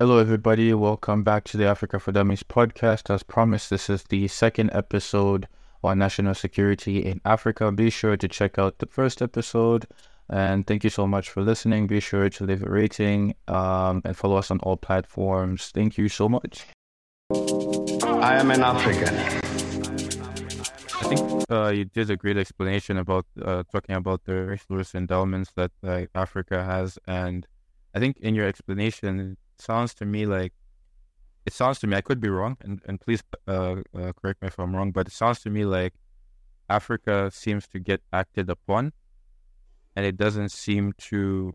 Hello, everybody. Welcome back to the Africa for Dummies podcast. As promised, this is the second episode on national security in Africa. Be sure to check out the first episode. And thank you so much for listening. Be sure to leave a rating um, and follow us on all platforms. Thank you so much. I am an African. I think uh, you did a great explanation about uh, talking about the resource endowments that uh, Africa has. And I think in your explanation, it sounds to me like it sounds to me, I could be wrong, and, and please uh, uh, correct me if I'm wrong, but it sounds to me like Africa seems to get acted upon and it doesn't seem to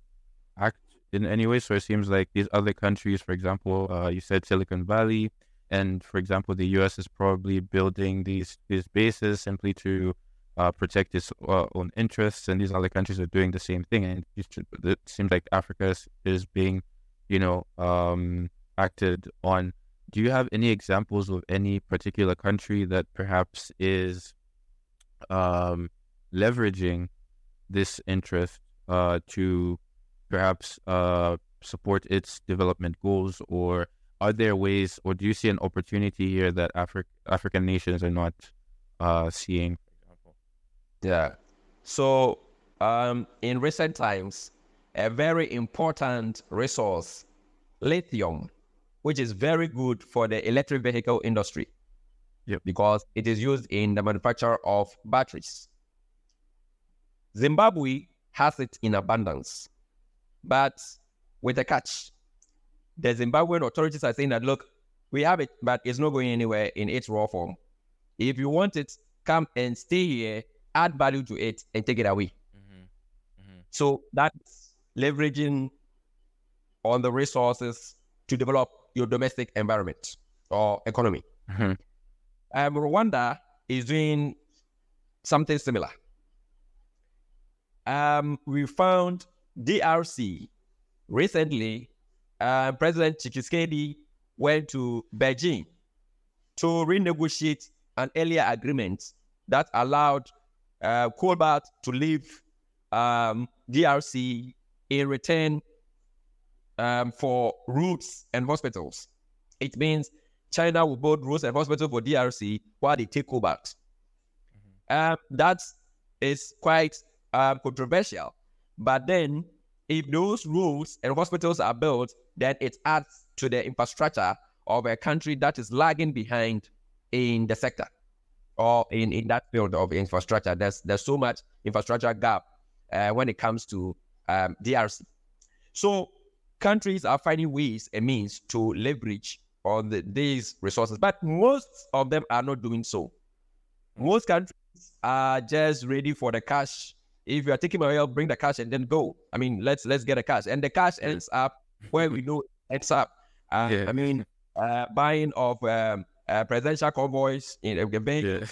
act in any way. So it seems like these other countries, for example, uh, you said Silicon Valley, and for example, the U.S. is probably building these these bases simply to uh, protect its uh, own interests, and these other countries are doing the same thing. And it seems like Africa is, is being, you know, um, acted on do you have any examples of any particular country that perhaps is um, leveraging this interest uh, to perhaps uh, support its development goals, or are there ways, or do you see an opportunity here that Afri- African nations are not uh, seeing? Yeah. So um, in recent times, a very important resource, lithium, which is very good for the electric vehicle industry. Yep. Because it is used in the manufacture of batteries. Zimbabwe has it in abundance, but with a catch. The Zimbabwean authorities are saying that, look, we have it, but it's not going anywhere in its raw form. If you want it, come and stay here, add value to it, and take it away. Mm-hmm. Mm-hmm. So that's leveraging on the resources to develop your domestic environment or economy. Mm-hmm. Um, Rwanda is doing something similar. Um, we found DRC recently. Uh, President Tshisekedi went to Beijing to renegotiate an earlier agreement that allowed uh, Cobalt to leave um, DRC in return um, for roads and hospitals. It means China will build roads and hospitals for DRC while they take cobalt. Mm-hmm. Um, that is quite um, controversial. But then, if those roads and hospitals are built, then it adds to the infrastructure of a country that is lagging behind in the sector or in, in that field of infrastructure. There's there's so much infrastructure gap uh, when it comes to um, DRC. So countries are finding ways and means to leverage on the, these resources, but most of them are not doing so. Most countries are just ready for the cash. If you are taking my help, bring the cash and then go. I mean, let's let's get the cash, and the cash ends up where we know it ends up. Uh, yeah. I mean, uh, buying of um, uh, presidential convoys in the bank, yeah.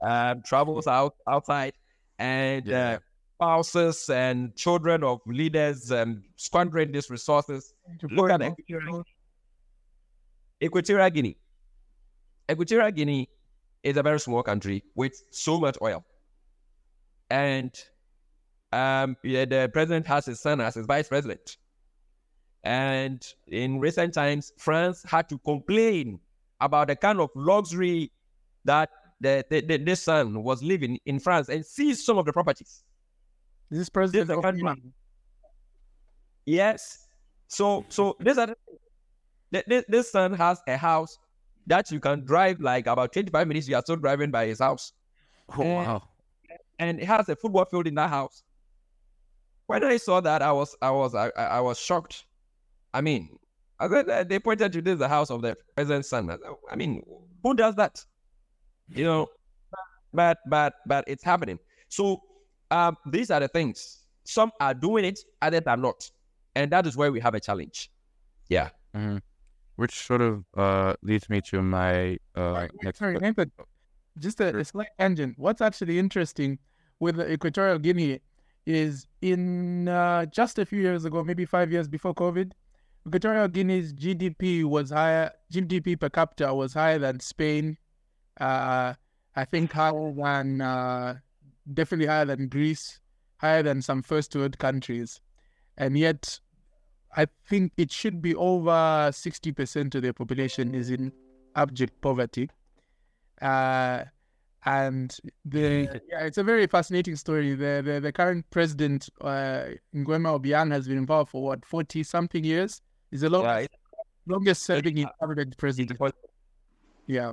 Um, travels out outside, and yeah. Spouses and children of leaders and squandering these resources. Look at Equatorial, Equatorial Guinea. Equatorial Guinea is a very small country with so much oil. And um, yeah, the president has his son as his vice president. And in recent times, France had to complain about the kind of luxury that the, the, the, this son was living in France and seize some of the properties. Is this president this of Yes. So so this this, this son has a house that you can drive like about 25 minutes. You are still driving by his house. Oh, and, wow. And it has a football field in that house. When I saw that, I was I was I, I was shocked. I mean, I said, they pointed to this the house of the president's son. I mean, who does that? You know, but but but it's happening. So um, these are the things. Some are doing it, others are not, and that is where we have a challenge. Yeah. Mm-hmm. Which sort of uh, leads me to my uh, next. Sorry, but just a, a slight tangent. What's actually interesting with Equatorial Guinea is in uh, just a few years ago, maybe five years before COVID, Equatorial Guinea's GDP was higher. GDP per capita was higher than Spain. Uh, I think higher than uh, definitely higher than Greece, higher than some first world countries. And yet, I think it should be over sixty percent of their population is in abject poverty. Uh, and the yeah, it's a very fascinating story. The the, the current president, uh, Nguema Obiang, has been involved for what forty something years. He's the long, Yeah, longest serving African president. Yeah.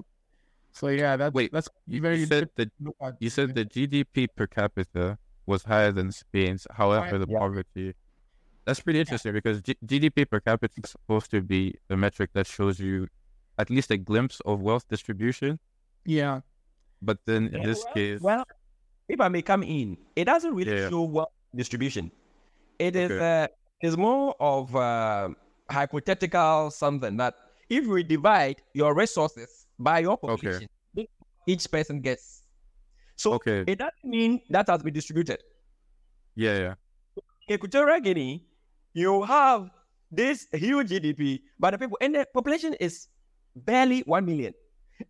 So yeah, that's Wait, that's You, very you said the to look at. you said the GDP per capita was higher than Spain's. However, the Yeah. poverty. That's pretty interesting because G- GDP per capita is supposed to be the metric that shows you at least a glimpse of wealth distribution. yeah. But then in Yeah, this well- case, Well, if I may come in, it doesn't really Yeah, yeah. show wealth distribution. It is Okay. uh, it's more of uh, hypothetical something that if we divide your resources by your population, each person gets. So okay, it doesn't mean that has been distributed. yeah, yeah, Equatorial Guinea, you have this huge GDP, but the people and the population is barely one million,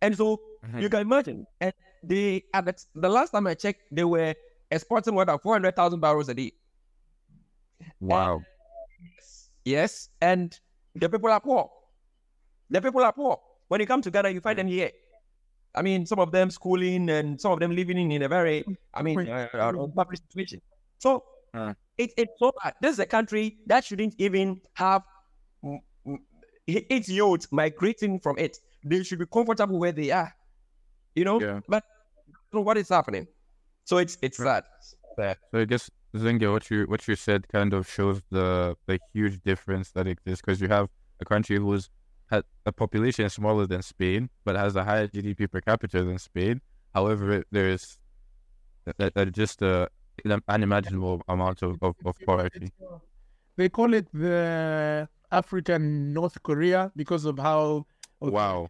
and so Mhm. you can imagine. And they at the, the last time I checked, they were exporting more than four hundred thousand barrels a day. wow, Yes, and the people are poor. The people are poor. When you come to Ghana, you find them here. I mean, some of them schooling and some of them living in, in a very, I mean, Wait. uh, uh, situation. So Huh. it, it's so bad. This is a country that shouldn't even have mm, mm, its youth migrating from it. They should be comfortable where they are, you know. Yeah. But so what is happening? So it's it's sad. Sad. So I guess Zinga, what you what you said kind of shows the the huge difference that exists because you have a country who's a population smaller than Spain but has a higher GDP per capita than Spain. However, there's that, that just a an unimaginable amount of, of, of poverty. They call it the African North Korea because of how Wow.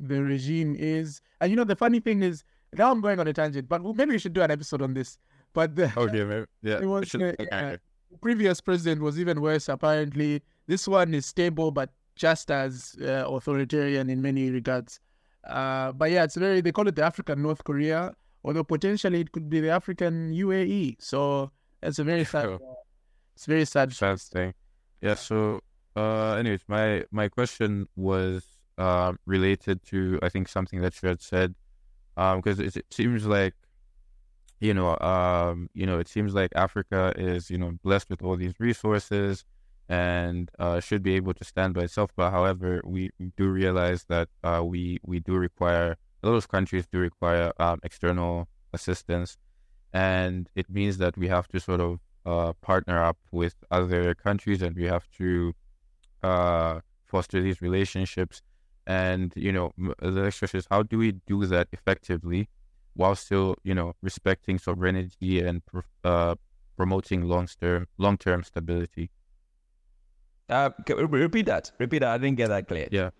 the regime is. And you know, the funny thing is, now I'm going on a tangent, but maybe we should do an episode on this. But the Okay, maybe, yeah. It was, should- uh, okay, okay. previous president was even worse, apparently. This one is stable, but just as uh, authoritarian in many regards. Uh, but yeah, it's very, they call it the African North Korea, although potentially it could be the African UAE. So it's a very sad, uh, it's very sad. sad thing. Yeah. So, uh, anyways, my my question was uh, related to I think something that you had said, um, because it, it seems like, you know, um, you know, it seems like Africa is you know blessed with all these resources and uh, should be able to stand by itself. But however, we do realize that uh, we we do require a lot of countries do require um, external assistance, and it means that we have to sort of uh, partner up with other countries and we have to uh, foster these relationships. And, you know, the question is how do we do that effectively while still, you know, respecting sovereignty and uh, promoting long-term long-term stability? Uh, repeat that. Repeat that. I didn't get that clear. Yeah.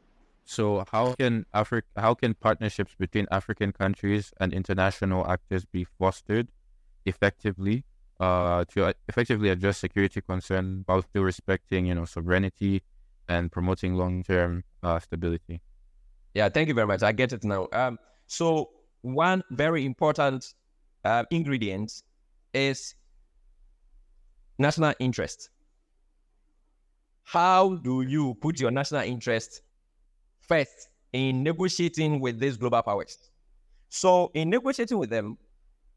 So how can Afri- how can partnerships between African countries and international actors be fostered effectively uh, to uh, effectively address security concerns while still respecting you know sovereignty and promoting long term uh, stability? Yeah, thank you very much. I get it now. Um, so one very important uh, ingredient is national interest. How do you put your national interest first in negotiating with these global powers? So, in negotiating with them,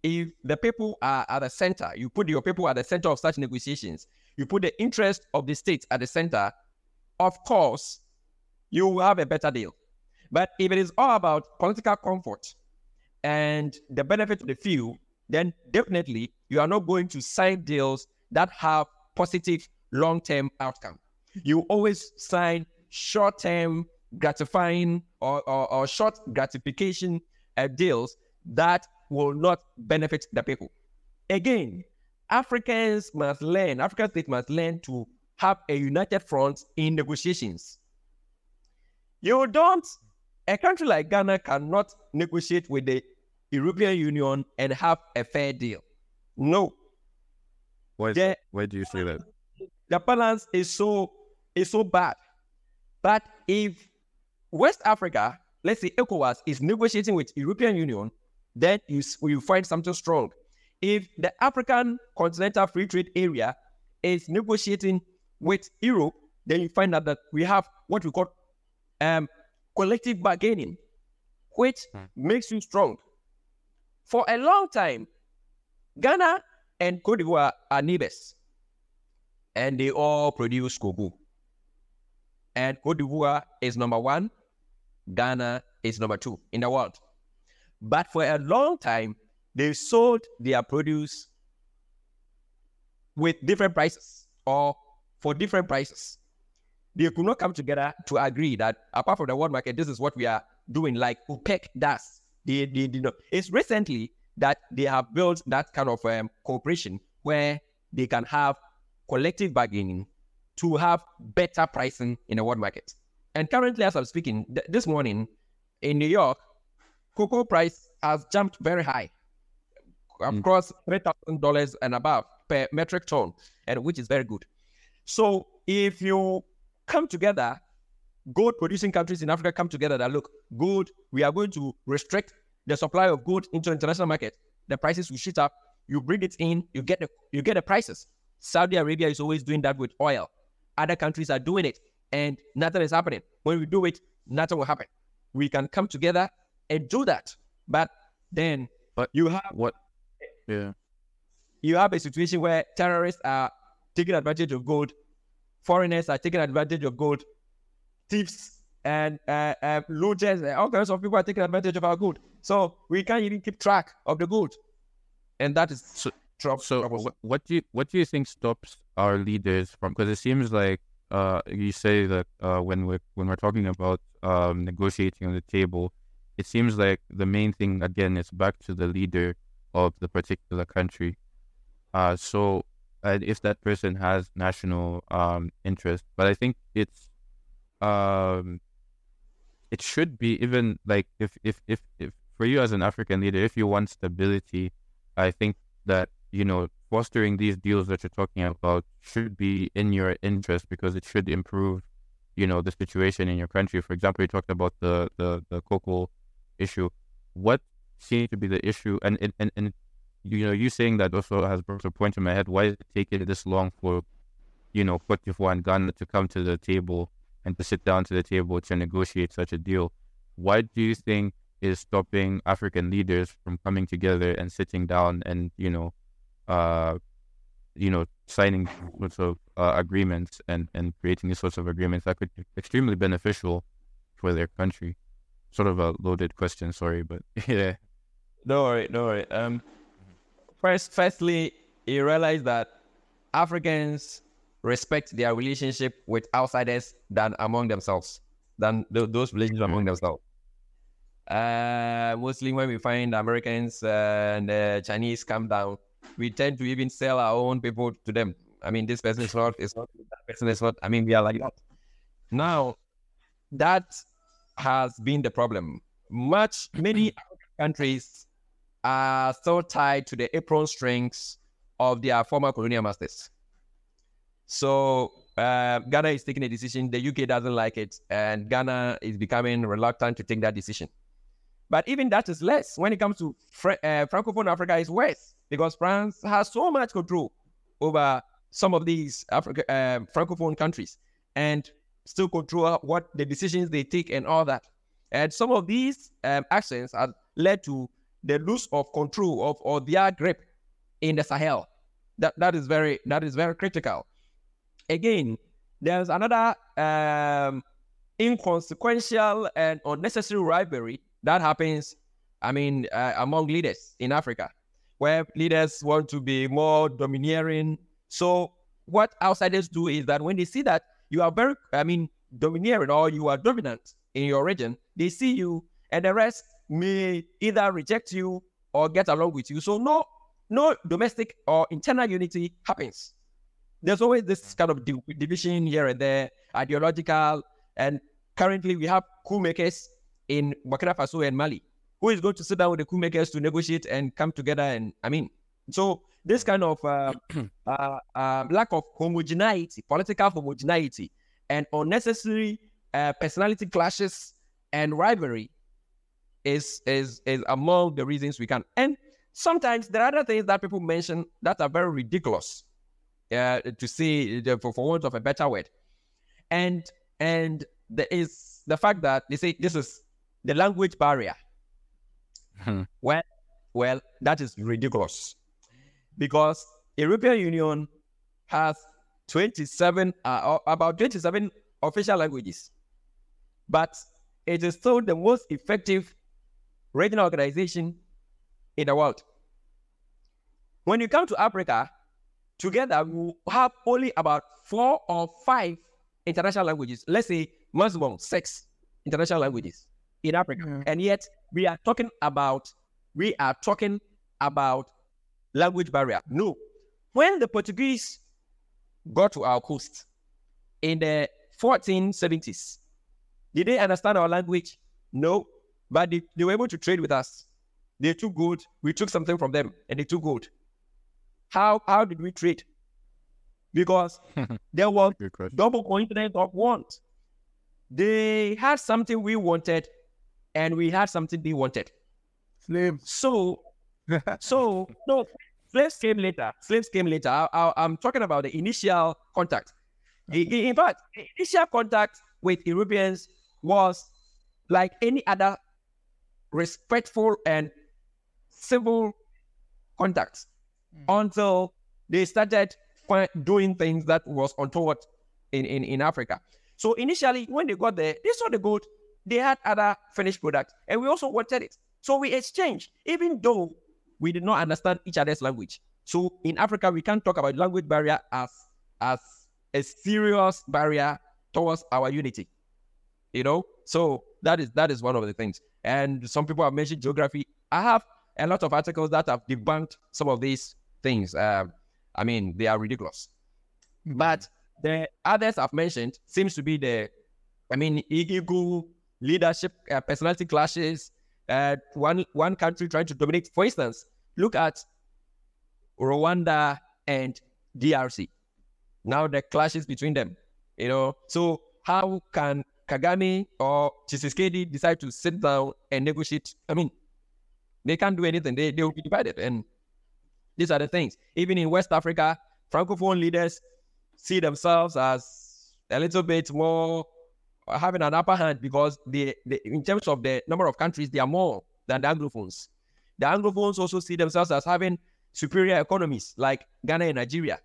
if the people are at the center, you put your people at the center of such negotiations, you put the interest of the state at the center, of course, you will have a better deal. But if it is all about political comfort and the benefit of the few, then definitely you are not going to sign deals that have positive long-term outcome. You always sign short-term gratifying or, or, or short gratification uh, deals that will not benefit the people. Again, Africans must learn, African states must learn to have a united front in negotiations. You don't, a country like Ghana cannot negotiate with the European Union and have a fair deal. No, Why, that? Why do you say that? the balance is so is so bad. But if West Africa, let's say ECOWAS, is negotiating with European Union, then you will find something strong. If the African Continental Free Trade Area is negotiating with Europe, then you find out that we have what we call um, collective bargaining, which Hmm. makes you strong. For a long time, Ghana and Cote d'Ivoire are neighbors, and they all produce cocoa. And Cote d'Ivoire is number one, Ghana is number two in the world. But for a long time, they sold their produce with different prices or for different prices. They could not come together to agree that apart from the world market, this is what we are doing, like OPEC does. They, they. It's recently that they have built that kind of um, cooperation where they can have collective bargaining to have better pricing in the world market. And currently, as I'm speaking, th- this morning in New York, cocoa price has jumped very high, hmm. across three thousand dollars and above per metric ton, and which is very good. So if you come together, gold producing countries in Africa come together that look good, we are going to restrict the supply of gold into international market. The prices will shoot up. You bring it in, you get the you get the prices. Saudi Arabia is always doing that with oil. Other countries are doing it, and nothing is happening. When we do it, nothing will happen. We can come together and do that, but then But you have what? Yeah. you have a situation where terrorists are taking advantage of gold, foreigners are taking advantage of gold, thieves and uh, uh, looters, and all kinds of people are taking advantage of our gold. So we can't even keep track of the gold, and that is So- trou- So troublesome. what, what do you what do you think stops our leaders from? Because it seems like uh, you say that uh, when we're when we're talking about um, negotiating on the table, it seems like the main thing again is back to the leader of the particular country. Uh, so if that person has national um, interest, but I think it's um, it should be even like if if if if for you as an African leader, if you want stability, I think that you know fostering these deals that you're talking about should be in your interest because it should improve you know the situation in your country. For example, you talked about the the the cocoa issue. What seems to be the issue, and and and, and you know you saying that also has brought a point in my head. Why is it taking this long for you know Cote d'Ivoire and Ghana to come to the table and to sit down to the table to negotiate such a deal? Why do you think is stopping African leaders from coming together and sitting down and you know, uh, you know, signing sorts of uh, agreements and and creating these sorts of agreements that could be extremely beneficial for their country? Sort of a loaded question, sorry, but yeah. Don't worry, don't worry. Um, first, firstly, you realize that Africans respect their relationship with outsiders than among themselves, than th- those relationships among themselves. Uh, mostly when we find Americans uh, and uh, Chinese come down, we tend to even sell our own people to them. I mean, this person is not, is not, that person is not. I mean, we are like that. Now, that has been the problem. Much, many countries are still tied to the apron strings of their former colonial masters. So uh, Ghana is taking a decision. The UK doesn't like it, and Ghana is becoming reluctant to take that decision. But even that is less when it comes to uh, Francophone Africa is worse because France has so much control over some of these Africa uh, Francophone countries and still control what the decisions they take and all that. And some of these um, actions have led to the loss of control of or their grip in the Sahel. That that is very that is very critical. Again, there's another um, inconsequential and unnecessary rivalry that happens. I mean, uh, among leaders in Africa, where leaders want to be more domineering. So what outsiders do is that when they see that you are very, I mean, domineering or you are dominant in your region, they see you, and the rest may either reject you or get along with you. So no, no domestic or internal unity happens. There's always this kind of di- division here and there, ideological, and currently we have coup makers in Burkina Faso and Mali. Who is going to sit down with the coup makers to negotiate and come together? And I mean, so this kind of uh, uh, uh, lack of homogeneity, political homogeneity, and unnecessary uh, personality clashes and rivalry is is is among the reasons we can. And sometimes there are other things that people mention that are very ridiculous. uh, to say uh, for, for want of a better word. And and there is the fact that they say this is the language barrier. Hmm. well, well, that is ridiculous because European Union has 27 uh, about 27 official languages, but it is still the most effective regional organization in the world. When you come to Africa, together we have only about four or five international languages. Let's say maximum six international languages in Africa. Yeah. And yet we are talking about we are talking about language barrier. No. When the Portuguese got to our coast in the 1470s, did they understand our language? No. But they, they were able to trade with us. They took gold. We took something from them and they took gold. How how did we trade? Because there was double coincidence of want. They had something we wanted, and we had something they wanted. Slave. So, so no, slaves came later. Slaves came later. I, I'm talking about the initial contact. I- I- In fact, the initial contact with Europeans was like any other respectful and civil contacts hmm. until they started doing things that was untoward in, in, in Africa. So initially, when they got there, they saw the gold. They had other finished products, and we also wanted it. So we exchanged, even though we did not understand each other's language. So in Africa, we can't talk about language barrier as as a serious barrier towards our unity. You know, so that is that is one of the things. And some people have mentioned geography. I have a lot of articles that have debunked some of these things. Um, I mean, they are ridiculous. But the others I've mentioned seems to be the, I mean, ego, leadership, uh, personality clashes. Uh, one one country trying to dominate. For instance, look at Rwanda and DRC. Now the clashes between them. You know, so how can Kagame or Tshisekedi decide to sit down and negotiate? I mean, they can't do anything. They they will be divided, and these are the things. Even in West Africa, francophone leaders see themselves as a little bit more having an upper hand because they, they in terms of the number of countries, they are more than the Anglophones. The Anglophones also see themselves as having superior economies like Ghana and Nigeria.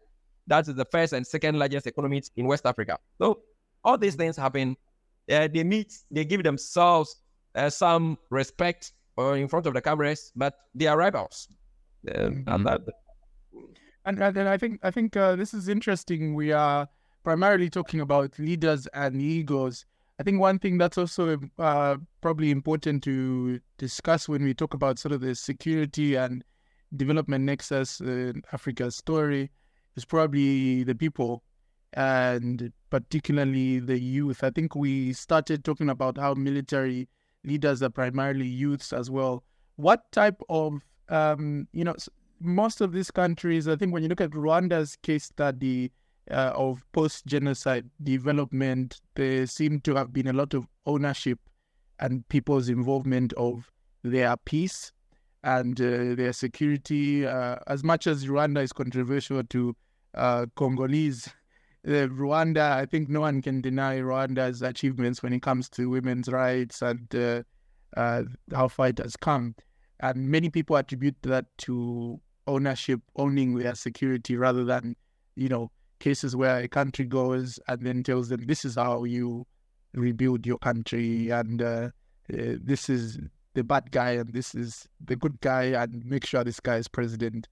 That is the first and second largest economies in West Africa. So all these things happen. Uh, they meet, they give themselves uh, some respect uh, in front of the cameras, but they are rivals. Uh, and that, And, and then I think I think uh, this is interesting. We are primarily talking about leaders and egos. I think one thing that's also uh, probably important to discuss when we talk about sort of the security and development nexus in Africa's story is probably the people and particularly the youth. I think we started talking about how military leaders are primarily youths as well. What type of um, you know, most of these countries, I think when you look at Rwanda's case study uh, of post genocide development, there seem to have been a lot of ownership and people's involvement of their peace and uh, their security. Uh, as much as Rwanda is controversial to uh, Congolese, Rwanda, I think no one can deny Rwanda's achievements when it comes to women's rights and uh, uh, how far it has come. And many people attribute that to ownership, owning their security, rather than, you know, cases where a country goes and then tells them this is how you rebuild your country and uh, uh, this is the bad guy and this is the good guy and make sure this guy is president.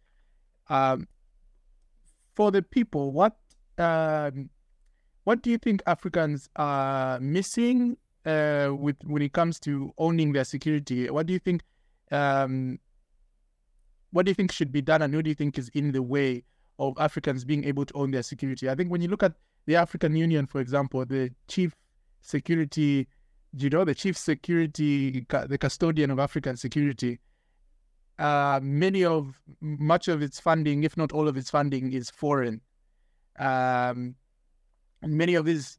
Um, for the people, what um, what do you think Africans are missing uh, with when it comes to owning their security? What do you think? Um, what do you think should be done, and who do you think is in the way of Africans being able to own their security? I think when you look at the African Union, for example, the chief security, you know, the chief security, the custodian of African security, uh, many of much of its funding, if not all of its funding, is foreign. Um, many of these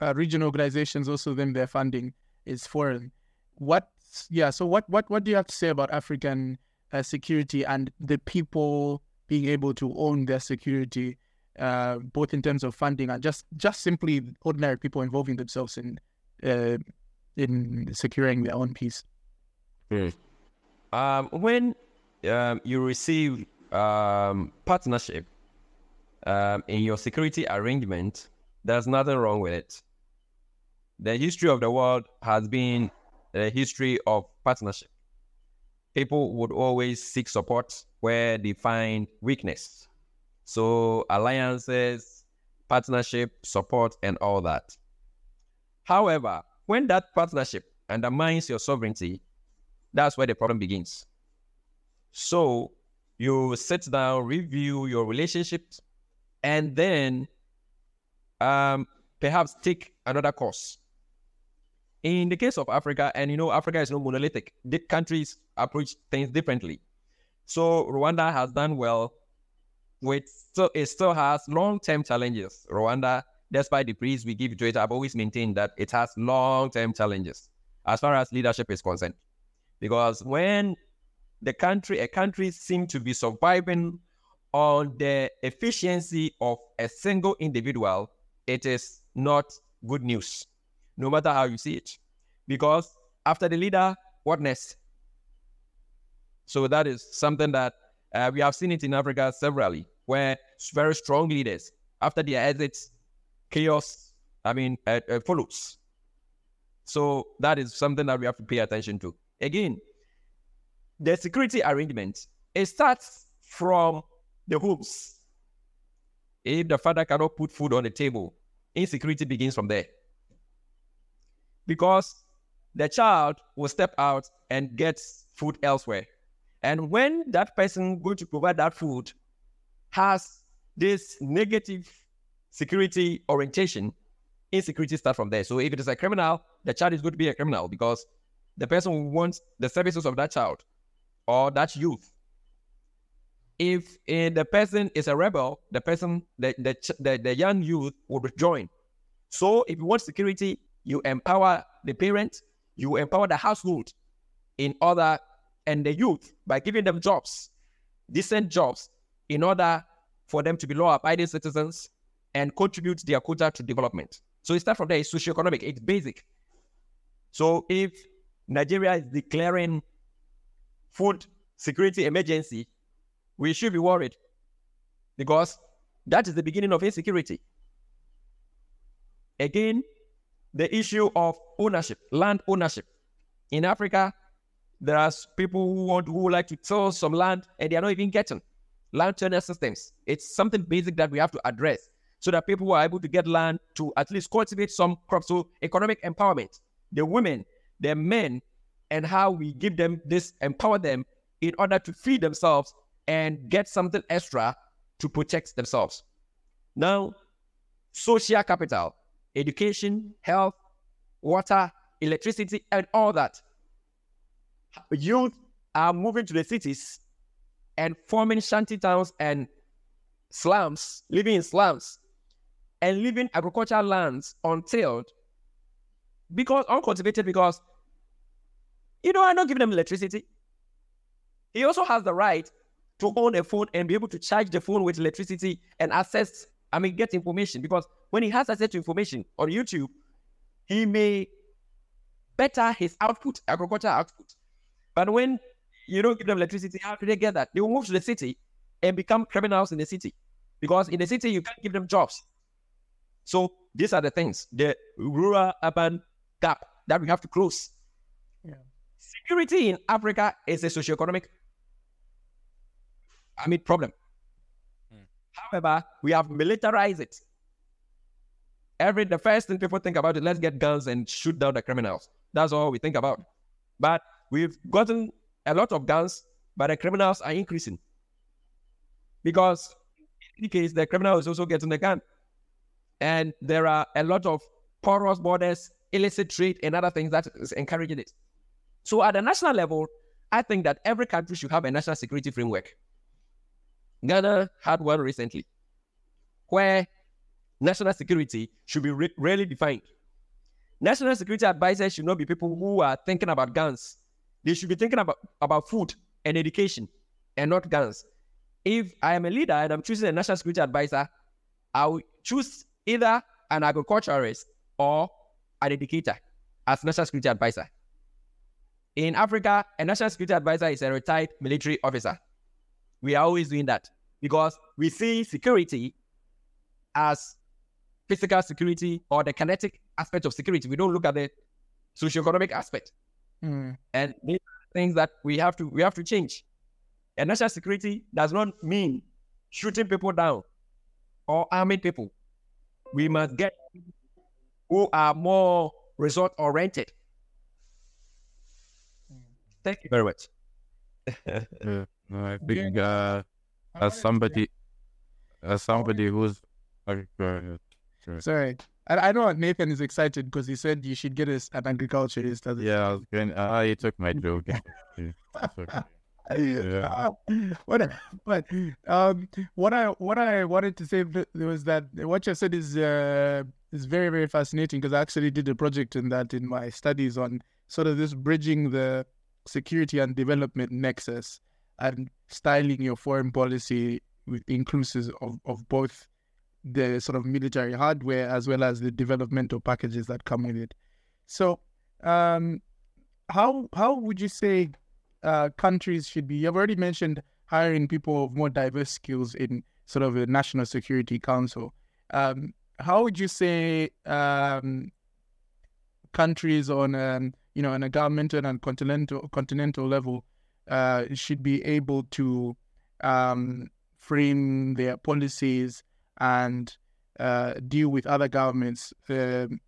uh, regional organizations also then their funding is foreign. What? Yeah. So what? What? What do you have to say about African uh, security and the people being able to own their security uh, both in terms of funding and just just simply ordinary people involving themselves in uh, in securing their own peace. Um, when um, you receive um, partnership um, in your security arrangement, there's nothing wrong with it. The history of the world has been a history of partnership. People would always seek support where they find weakness. So, alliances, partnership, support, and all that. However, when that partnership undermines your sovereignty, that's where the problem begins. So, you sit down, review your relationships, and then um, perhaps take another course. In the case of Africa, and you know, Africa is not monolithic, the countries approach things differently. So Rwanda has done well with so it still has long-term challenges. Rwanda, despite the praise we give to it, I've always maintained that it has long-term challenges as far as leadership is concerned. Because when the country, a country seems to be surviving on the efficiency of a single individual, it is not good news, no matter how you see it. Because after the leader, what next? So that is something that uh, we have seen it in Africa severally, where very strong leaders, after their exits, chaos, I mean, uh, uh, follows. So that is something that we have to pay attention to. Again, the security arrangement, it starts from the homes. If the father cannot put food on the table, insecurity begins from there. Because the child will step out and get food elsewhere. And when that person going to provide that food has this negative security orientation, insecurity starts from there. So if it is a criminal, the child is going to be a criminal because the person wants the services of that child or that youth. If uh, the person is a rebel, the person, the, the, the, the young youth will join. So if you want security, you empower the parent, you empower the household in order, and the youth by giving them jobs, decent jobs, in order for them to be law-abiding citizens and contribute their quota to development. So it starts from there. It's socioeconomic. It's basic. So if Nigeria is declaring food security emergency, we should be worried because that is the beginning of insecurity. Again, the issue of ownership, land ownership. In Africa, there are people who want who like to sell some land and they are not even getting land tenure systems. It's something basic that we have to address so that people are able to get land to at least cultivate some crops. So economic empowerment, the women, the men, and how we give them this, empower them in order to feed themselves and get something extra to protect themselves. Now, social capital, education, health, water, electricity, and all that. Youth are moving to the cities and forming shanty towns and slums, living in slums, and leaving agricultural lands untilled because uncultivated because you know I'm not giving them electricity. He also has the right to own a phone and be able to charge the phone with electricity and access, I mean, get information. Because when he has access to information on YouTube, he may better his output, agricultural output. But when you don't give them electricity, how do they get that? They will move to the city and become criminals in the city. Because in the city, you can't give them jobs. So these are the things, the rural urban gap that we have to close. Yeah. Security in Africa is a socioeconomic I mean problem. However, we have militarized it. Every the first thing people think about is let's get guns and shoot down the criminals. That's all we think about. But we've gotten a lot of guns, but the criminals are increasing. Because in any case, the criminal is also getting the gun. And there are a lot of porous borders, illicit trade, and other things that is encouraging it. So at the national level, I think that every country should have a national security framework. Ghana had one recently where national security should be re- really defined. National security advisors should not be people who are thinking about guns. They should be thinking about, about food and education and not guns. If I am a leader and I'm choosing a national security advisor, I will choose either an agriculturalist or an educator as national security advisor. In Africa, a national security advisor is a retired military officer. We are always doing that because we see security as physical security or the kinetic aspect of security. We don't look at the socioeconomic aspect. Mm. And these are things that we have to we have to change. And national security does not mean shooting people down or arming people. We must get who are more result oriented. Thank you very much. Yeah, no, I think uh, as somebody, as somebody who's, okay, go ahead. Sure. Sorry. I, I know Nathan is excited because he said you should get us an agriculturist. as Yeah, I was going. Ah, you took my joke. Yeah. Yeah. what but um what I what I wanted to say was that what you said is uh is very very fascinating because I actually did a project in that in my studies on sort of this bridging the security and development nexus and styling your foreign policy with inclusive of, of both the sort of military hardware as well as the developmental packages that come with it. So um how how would you say uh, countries should be. You've already mentioned hiring people of more diverse skills in sort of a national security council. Um, how would you say um, countries on um, you know on a governmental and continental continental level uh, should be able to um, frame their policies and uh, deal with other governments, um,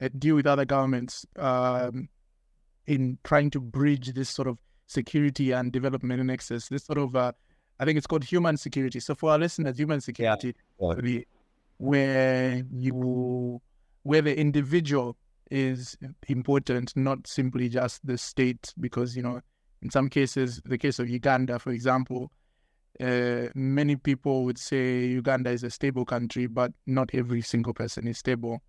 uh, deal with other governments um, in trying to bridge this sort of security and development nexus. This sort of, uh, I think it's called human security. So for our listeners, human security, Yeah. where you, where the individual is important, not simply just the state, because you know, in some cases, the case of Uganda, for example, uh, many people would say Uganda is a stable country, but not every single person is stable.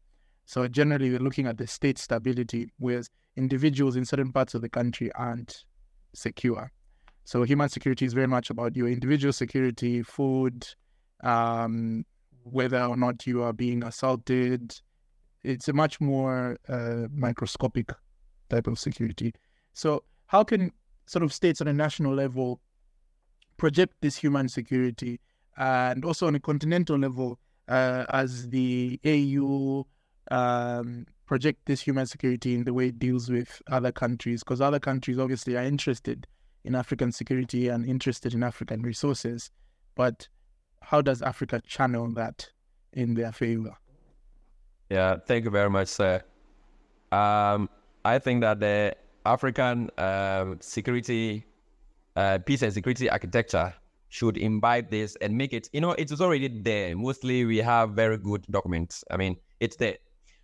So generally, we're looking at the state stability, whereas individuals in certain parts of the country aren't secure. So human security is very much about your individual security, food, um, whether or not you are being assaulted. It's a much more uh, microscopic type of security. So how can sort of states on a national level project this human security and also on a continental level uh, as the AU um, project this human security in the way it deals with other countries because other countries obviously are interested in African security and interested in African resources. But how does Africa channel that in their favor? Yeah, thank you very much, sir. Um, I think that the African um, security, uh, peace and security architecture should imbibe this and make it, you know, it is already there. Mostly we have very good documents. I mean, it's there.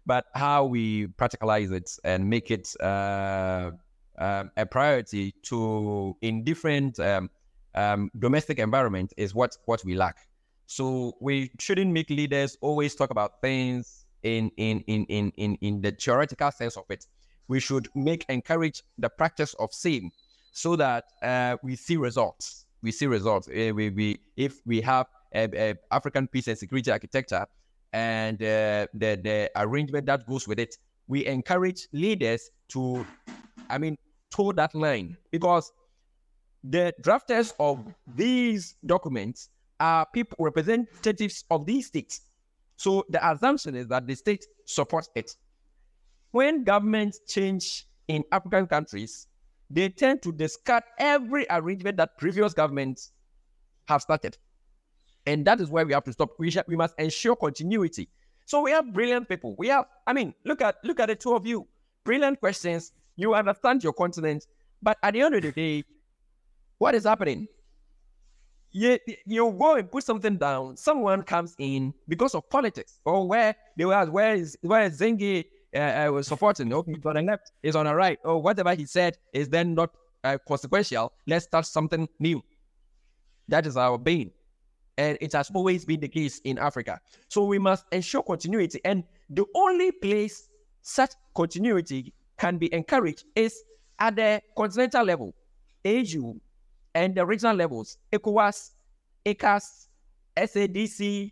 But how we practicalize it and make it uh, um, a priority to in different um, um, domestic environment is what, what we lack. So we shouldn't make leaders always talk about things in in in in in, in the theoretical sense of it. We should make encourage the practice of same so that uh, we see results. We see results. Uh, we, we if we have a, a African peace and security architecture and uh, the the arrangement that goes with it, we encourage leaders to, I mean, toe that line because the drafters of these documents are people representatives of these states. So the assumption is that the state supports it. When governments change in African countries, they tend to discard every arrangement that previous governments have started. And that is where we have to stop. We, sh- we must ensure continuity. So we have brilliant people. We have, I mean, look at look at the two of you. Brilliant questions. You understand your continent, but at the end of the day, what is happening? You, you go and put something down. Someone comes in because of politics, or where they were, where is where is Zengi uh, was supporting? Okay, he's on the left, is on the right, or whatever he said is then not uh, consequential. Let's start something new. That is our bane, and it has always been the case in Africa. So we must ensure continuity, and the only place such continuity can be encouraged is at the continental level, AU, and the regional levels, ECOWAS, ECCAS, SADC,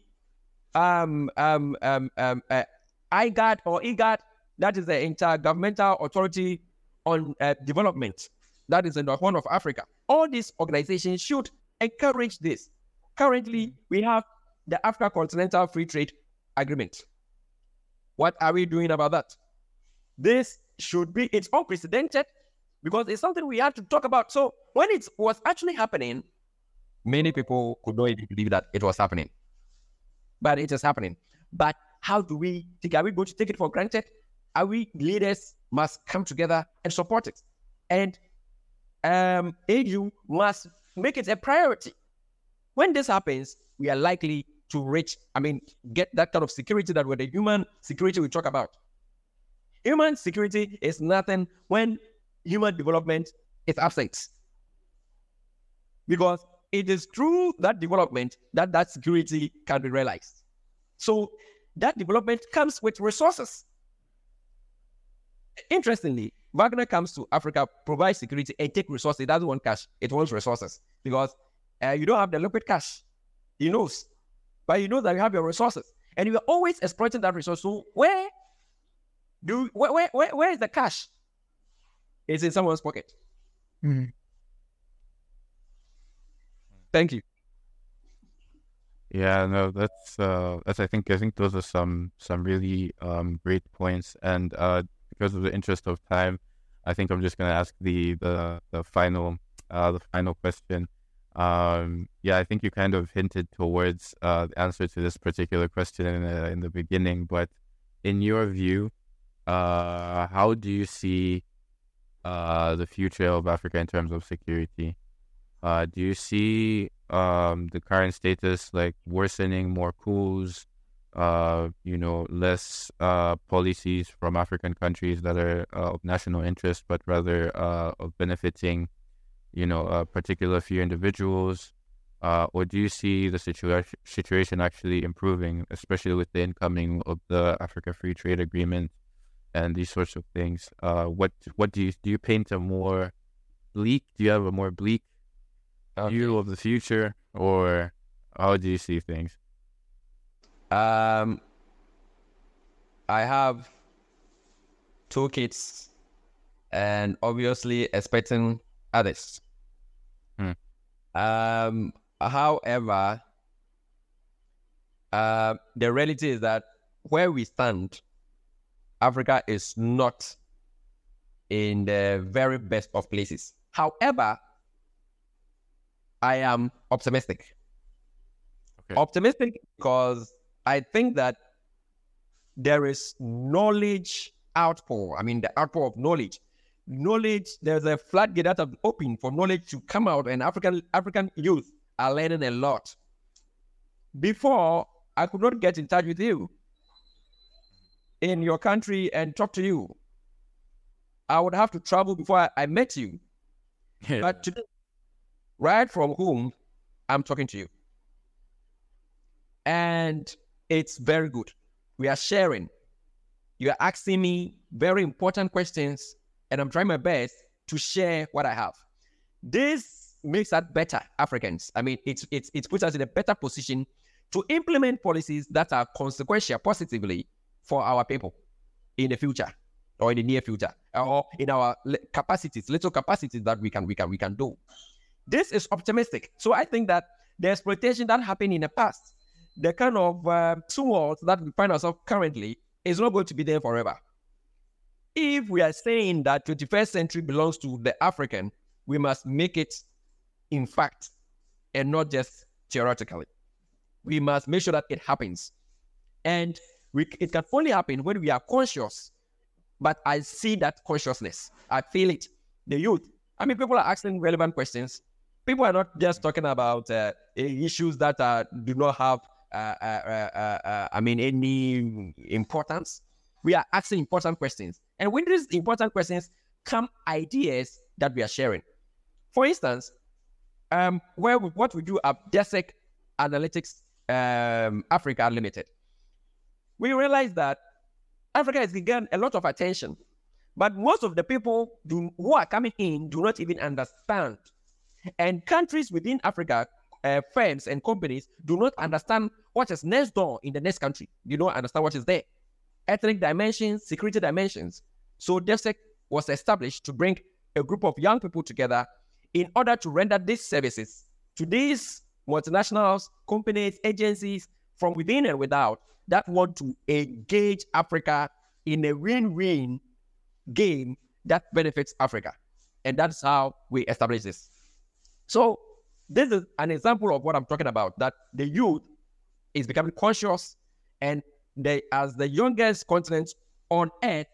um, um, um, um, uh, IGAD or IGAD, that is the Intergovernmental Authority on uh, Development, that is in the Horn of Africa. All these organizations should encourage this. Currently, we have the Africa Continental Free Trade Agreement. What are we doing about that? This should be, it's unprecedented because it's something we have to talk about. So when it was actually happening, many people could not even believe that it was happening. But it is happening. But how do we think? Are we going to take it for granted? We leaders must come together and support it? And um, AU must make it a priority. When this happens, we are likely to reach, I mean, get that kind of security that with the human security we talk about. Human security is nothing when human development is absent. Because it is through that development that that security can be realized. So that development comes with resources. Interestingly, Wagner comes to Africa, provides security, and take resources. It doesn't want cash; it wants resources because uh, you don't have the liquid cash. He knows, but you know that you have your resources, and you are always exploiting that resource. So where do where where where, where is the cash? It's in someone's pocket. Mm. Thank you. Yeah, no, that's uh that's I think I think those are some some really um great points and uh because of the interest of time, I think I'm just gonna ask the the the final uh the final question. Um yeah, I think you kind of hinted towards uh the answer to this particular question in the, in the beginning, but in your view, uh how do you see uh the future of Africa in terms of security? Uh do you see um, the current status like worsening, more coups, uh, you know, less uh, policies from African countries that are uh, of national interest, but rather uh, of benefiting, you know, a particular few individuals? Uh, or do you see the situation situation actually improving, especially with the incoming of the Africa Free Trade Agreement and these sorts of things? Uh, what what do you do? You paint a more bleak? Do you have a more bleak view of the future, or how do you see things? Um, I have two kids, and obviously expecting others. Hmm. Um, however, uh, the reality is that where we stand, Africa is not in the very best of places. However, I am optimistic. Okay. Optimistic because I think that there is knowledge outpour. I mean, the outpour of knowledge. Knowledge, there's a floodgate that have opened for knowledge to come out, and African African youth are learning a lot. Before, I could not get in touch with you in your country and talk to you. I would have to travel before I, I met you. Yeah. But today, right from home, I'm talking to you. And it's very good. We are sharing. You are asking me very important questions, and I'm trying my best to share what I have. This makes us better Africans. I mean, it's it's it puts us in a better position to implement policies that are consequential positively for our people in the future or in the near future or in our capacities, little capacities that we can we can we can do. This is optimistic. So I think that the exploitation that happened in the past, the kind of uh, tumult that we find ourselves currently, is not going to be there forever. If we are saying that 21st century belongs to the African, we must make it in fact and not just theoretically. We must make sure that it happens. And we, it can only happen when we are conscious. But I see that consciousness. I feel it. The youth. I mean, people are asking relevant questions people are not just talking about uh, issues that uh, do not have, Uh, uh, uh, I mean, any importance. We are asking important questions. And with these important questions come ideas that we are sharing. For instance, um, where we, what we do at DEFSEC Analytics um, Africa Limited, we realize that Africa has gained a lot of attention, but most of the people do, who are coming in do not even understand and countries within Africa, uh, firms and companies do not understand what is next door in the next country. You don't understand what is there. Ethnic dimensions, security dimensions. So DEFSEC was established to bring a group of young people together in order to render these services to these multinationals, companies, agencies from within and without that want to engage Africa in a win-win game that benefits Africa. And that's how we establish this. So this is an example of what I'm talking about, that the youth is becoming conscious and they as the youngest continent on earth,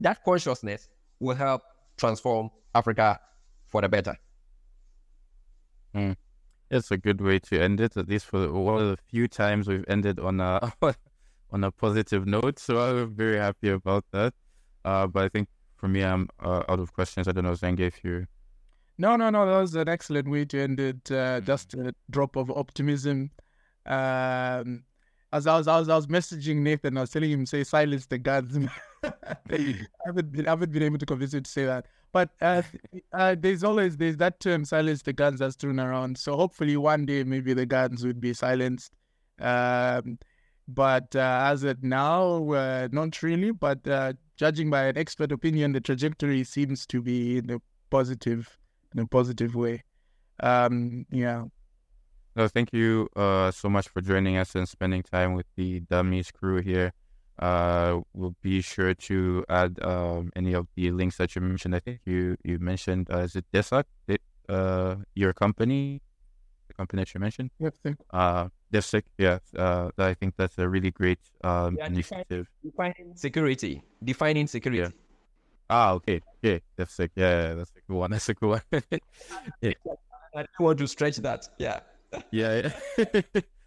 that consciousness will help transform Africa for the better. Mm. It's a good way to end it, at least for one of the few times we've ended on a on a positive note. So I'm very happy about that. Uh, but I think for me, I'm uh, out of questions. I don't know, Zenge, if you. No, no, no. That was an excellent way to end it. Uh, just a drop of optimism. Um, as I was, I was, I was messaging Nathan. I was telling him, say, silence the guns. I haven't been, I haven't been able to convince him to say that. But uh, uh, there's always there's that term silence the guns that's thrown around. So hopefully one day maybe the guns would be silenced. Um, but uh, as of now, uh, not really. But uh, judging by an expert opinion, the trajectory seems to be in a positive in a positive way. Um, yeah. No, thank you uh, so much for joining us and spending time with the Dummies crew here. Uh, we'll be sure to add um, any of the links that you mentioned. I think you you mentioned uh, is it DESAC, uh, your company, the company that you mentioned. Yep. Uh, DEFSEC, yeah. Uh, I think that's a really great um, yeah, initiative. Defining security, defining security. Yeah. Ah, okay, okay, DEFSEC, yeah, yeah, that's a good one. That's a good one. yeah. I don't want to stretch that. Yeah. yeah, yeah.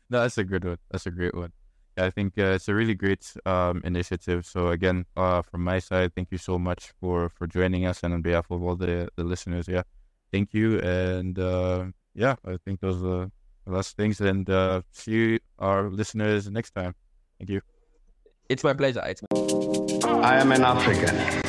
no, that's a good one. That's a great one. I think uh, it's a really great um, initiative. So again, uh, from my side, thank you so much for for joining us, and on behalf of all the the listeners, yeah, thank you. And uh, yeah, I think those are the last things. And uh, see our listeners next time. Thank you. It's my pleasure. It's my- I am an African.